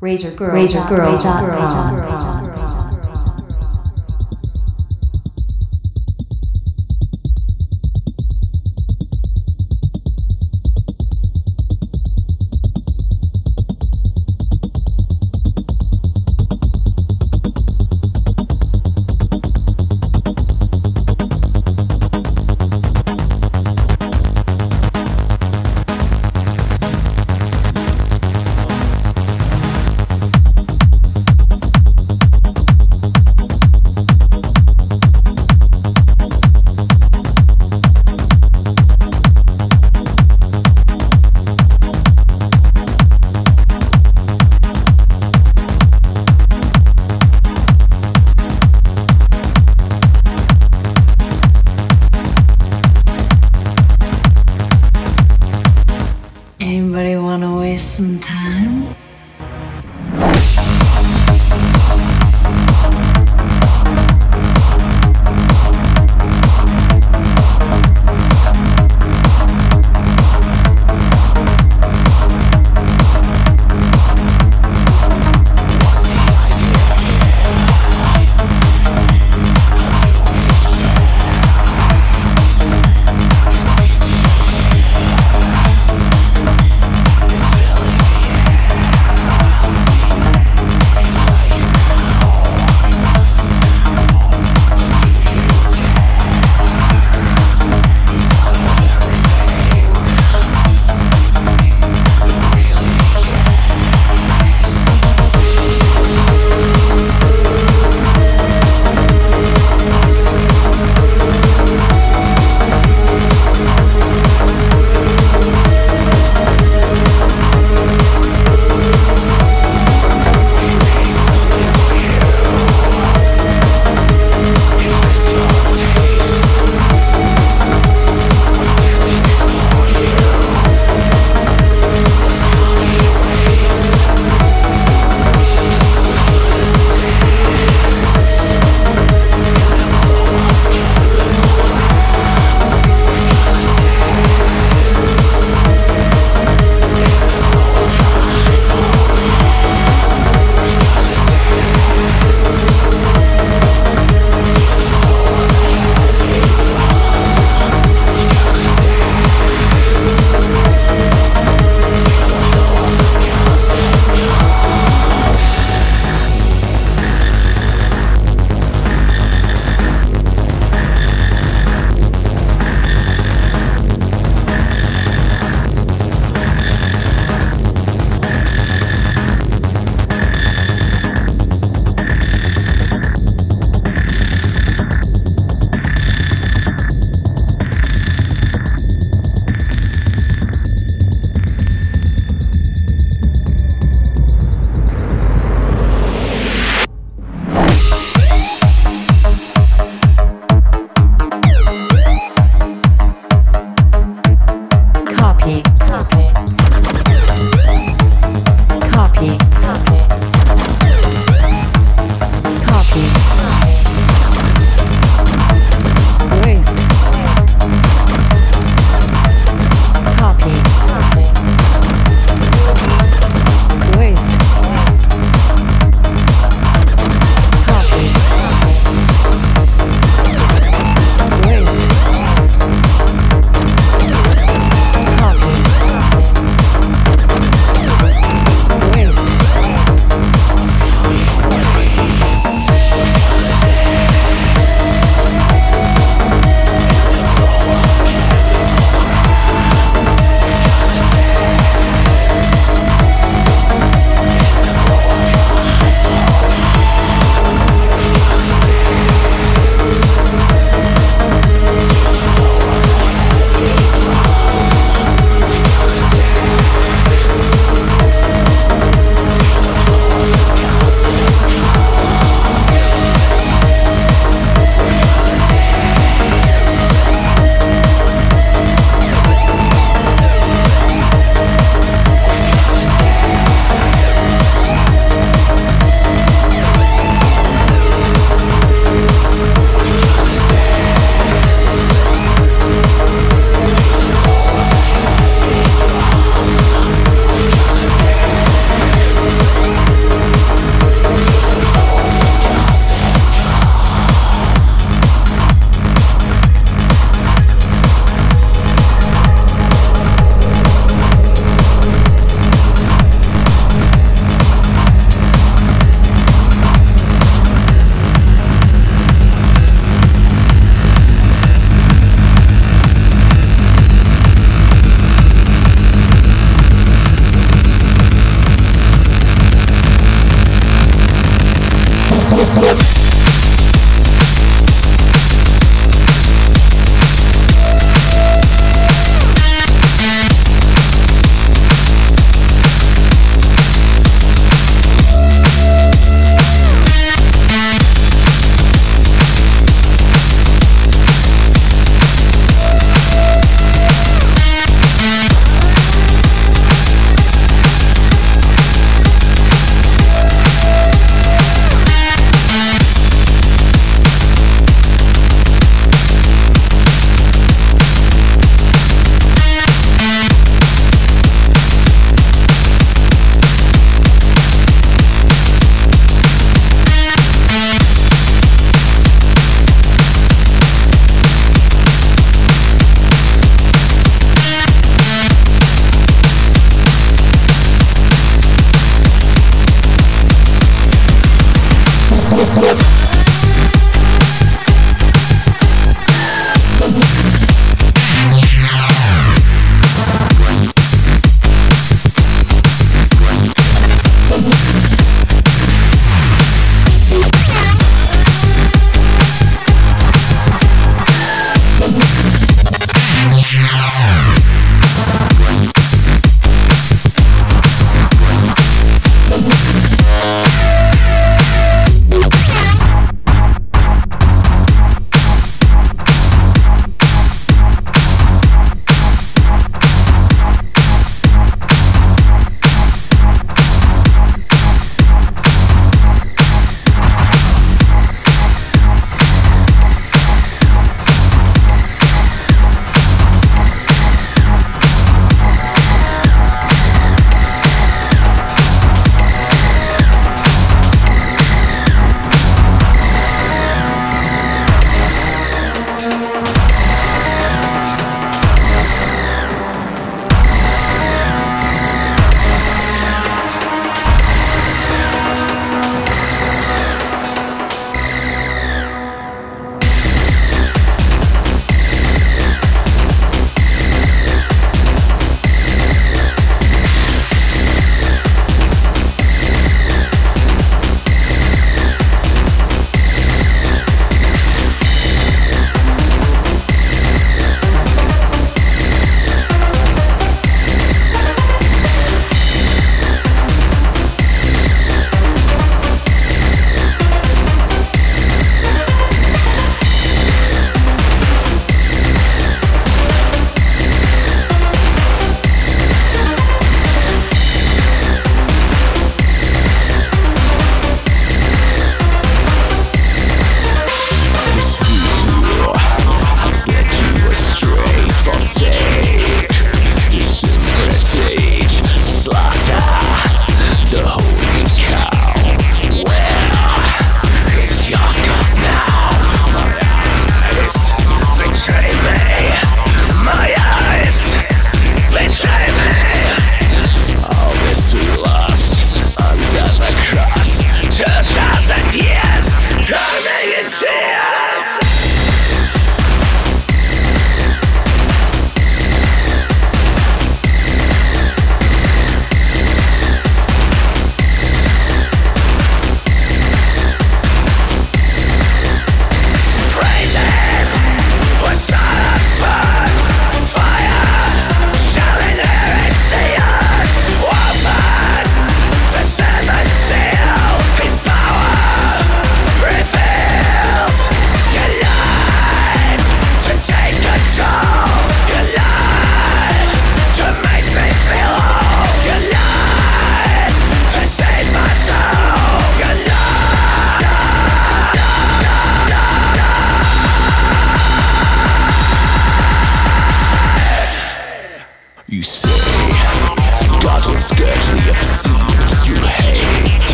Razor Girl. Razor Girl. Razor Girl.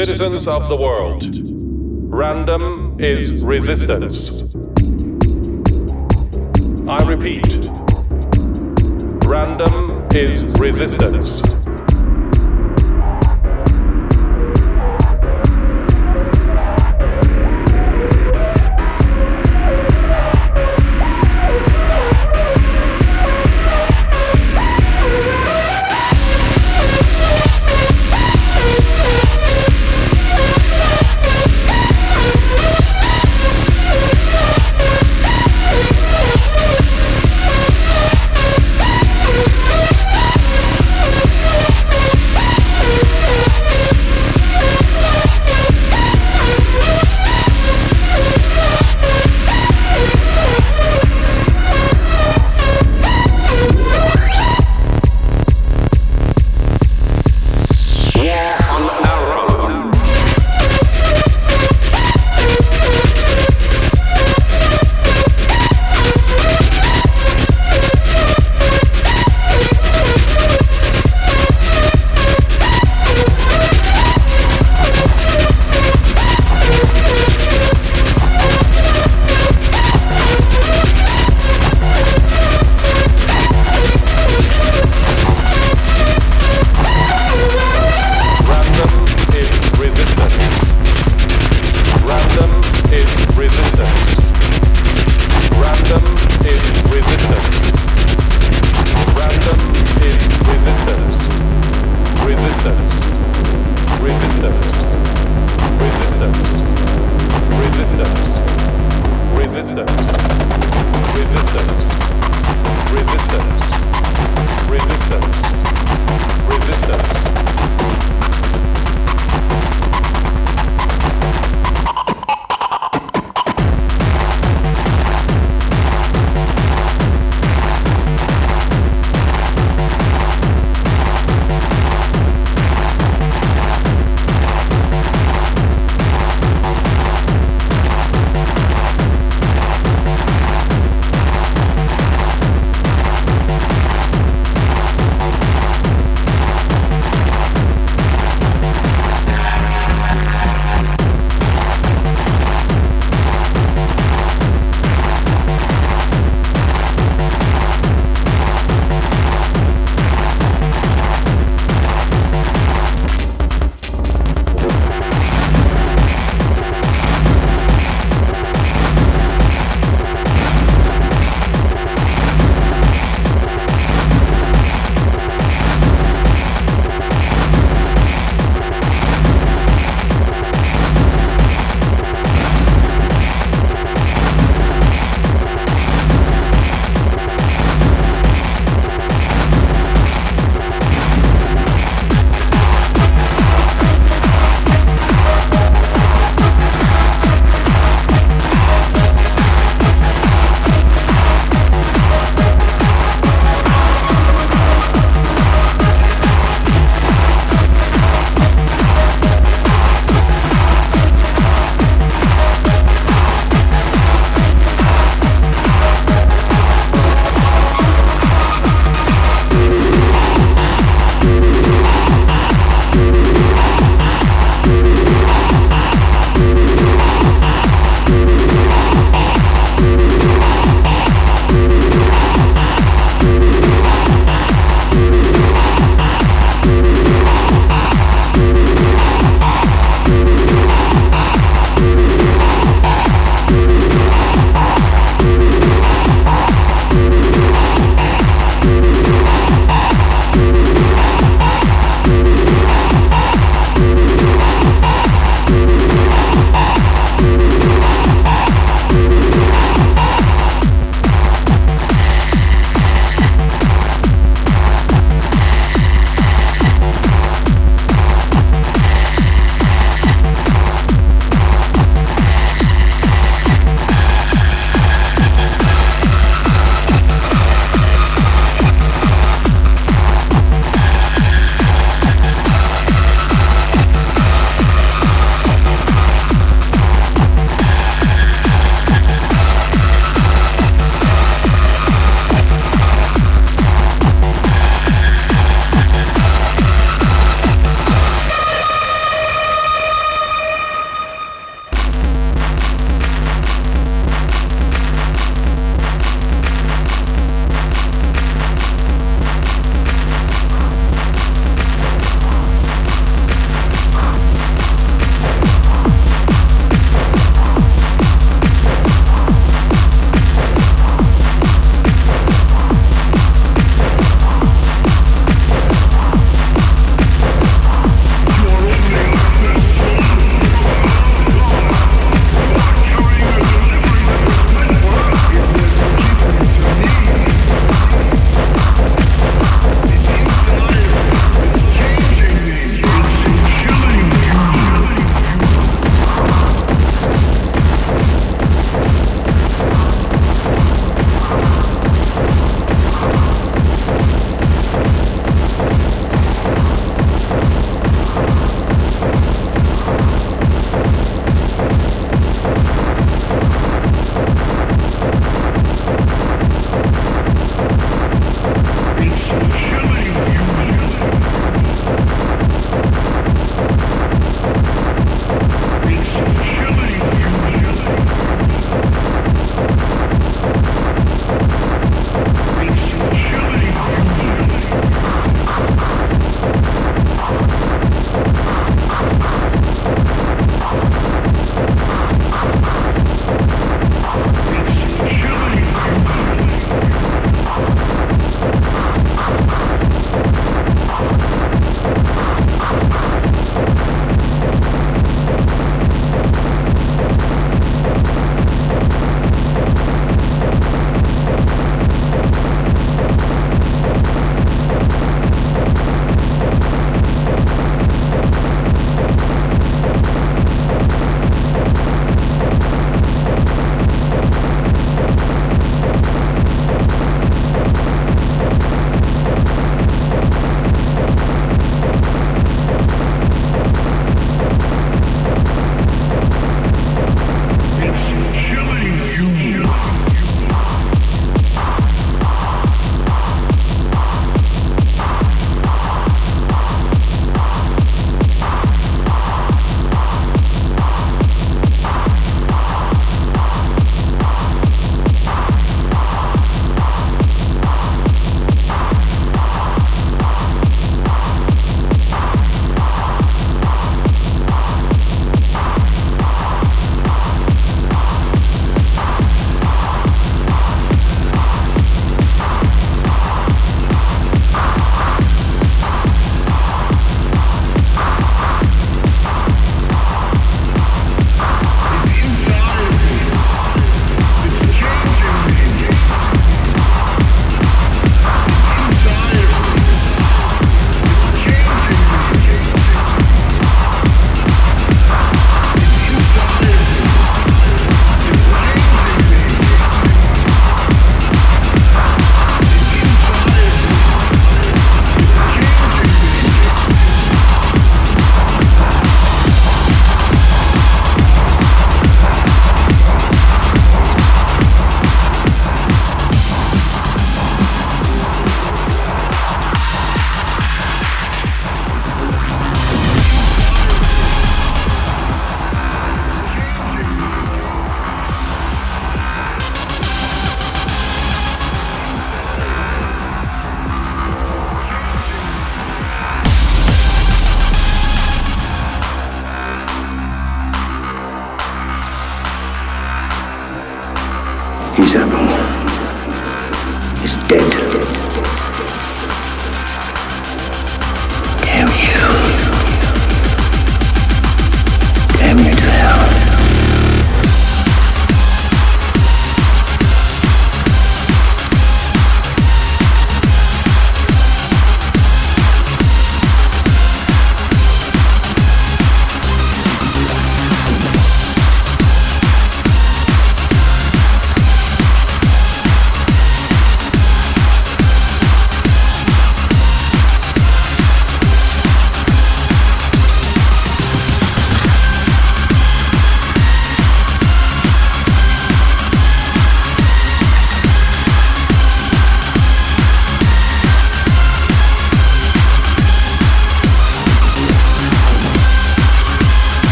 Citizens of the world, random is resistance. I repeat, random is resistance.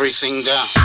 everything down.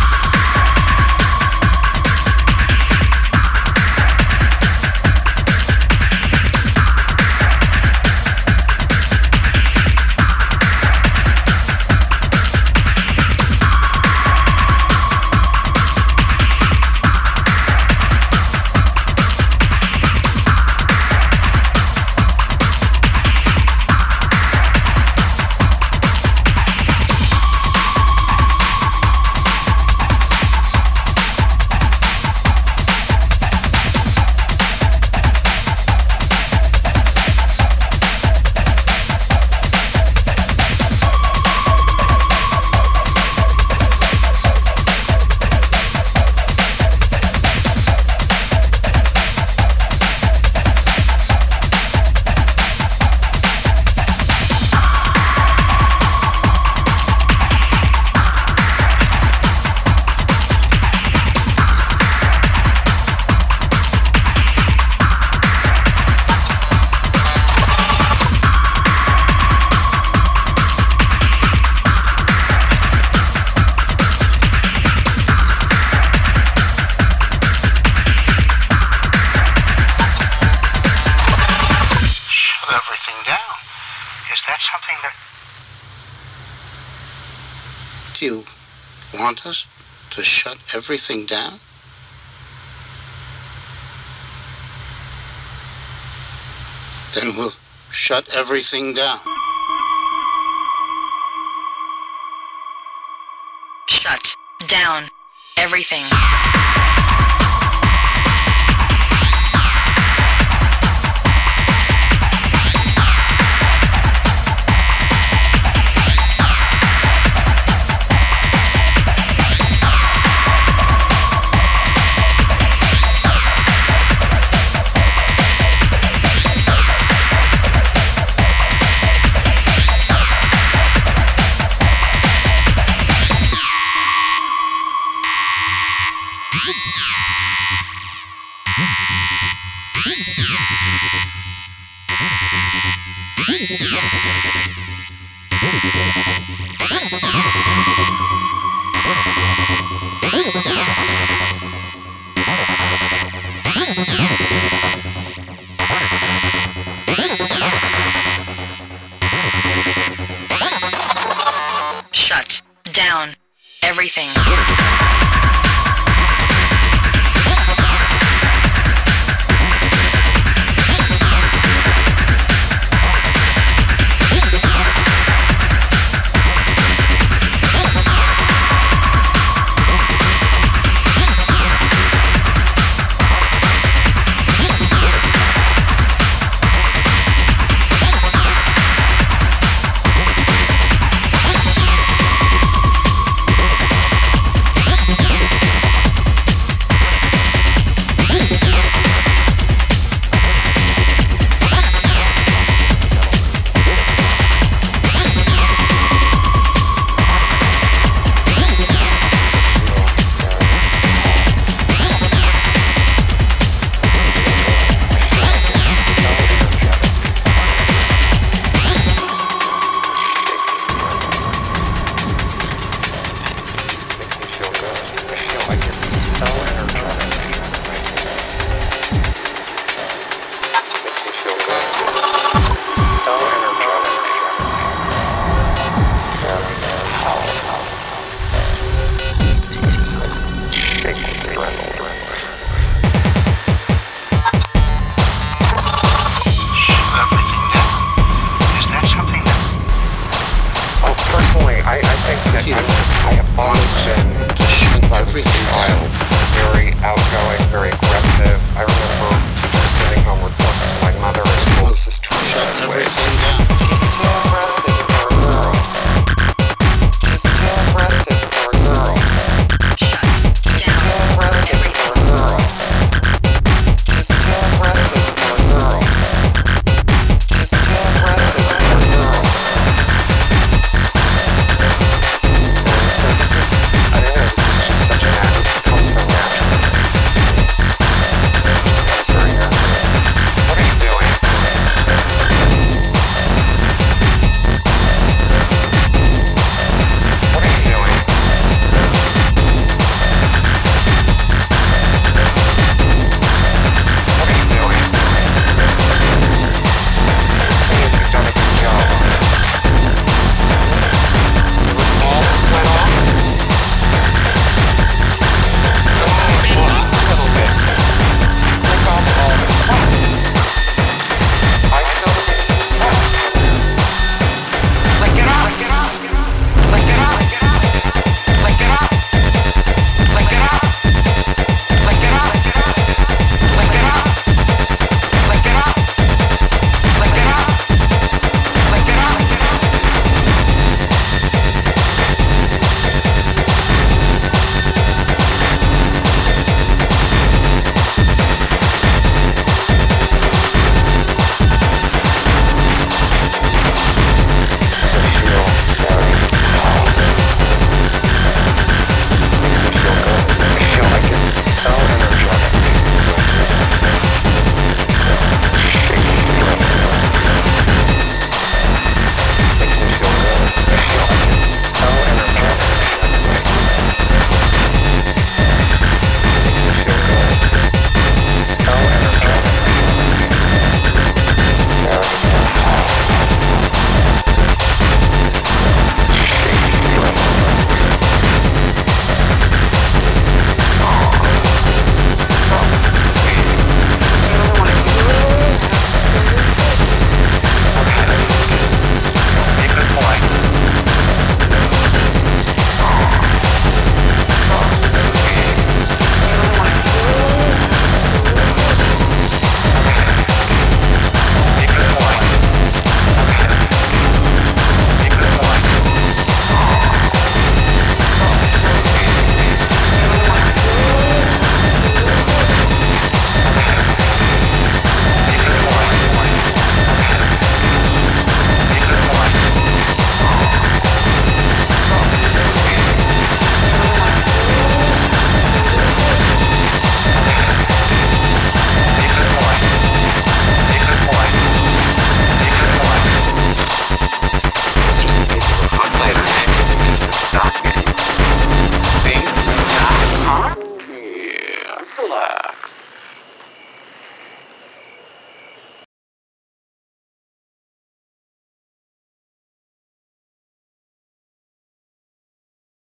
everything down? Then we'll shut everything down. Shut down everything.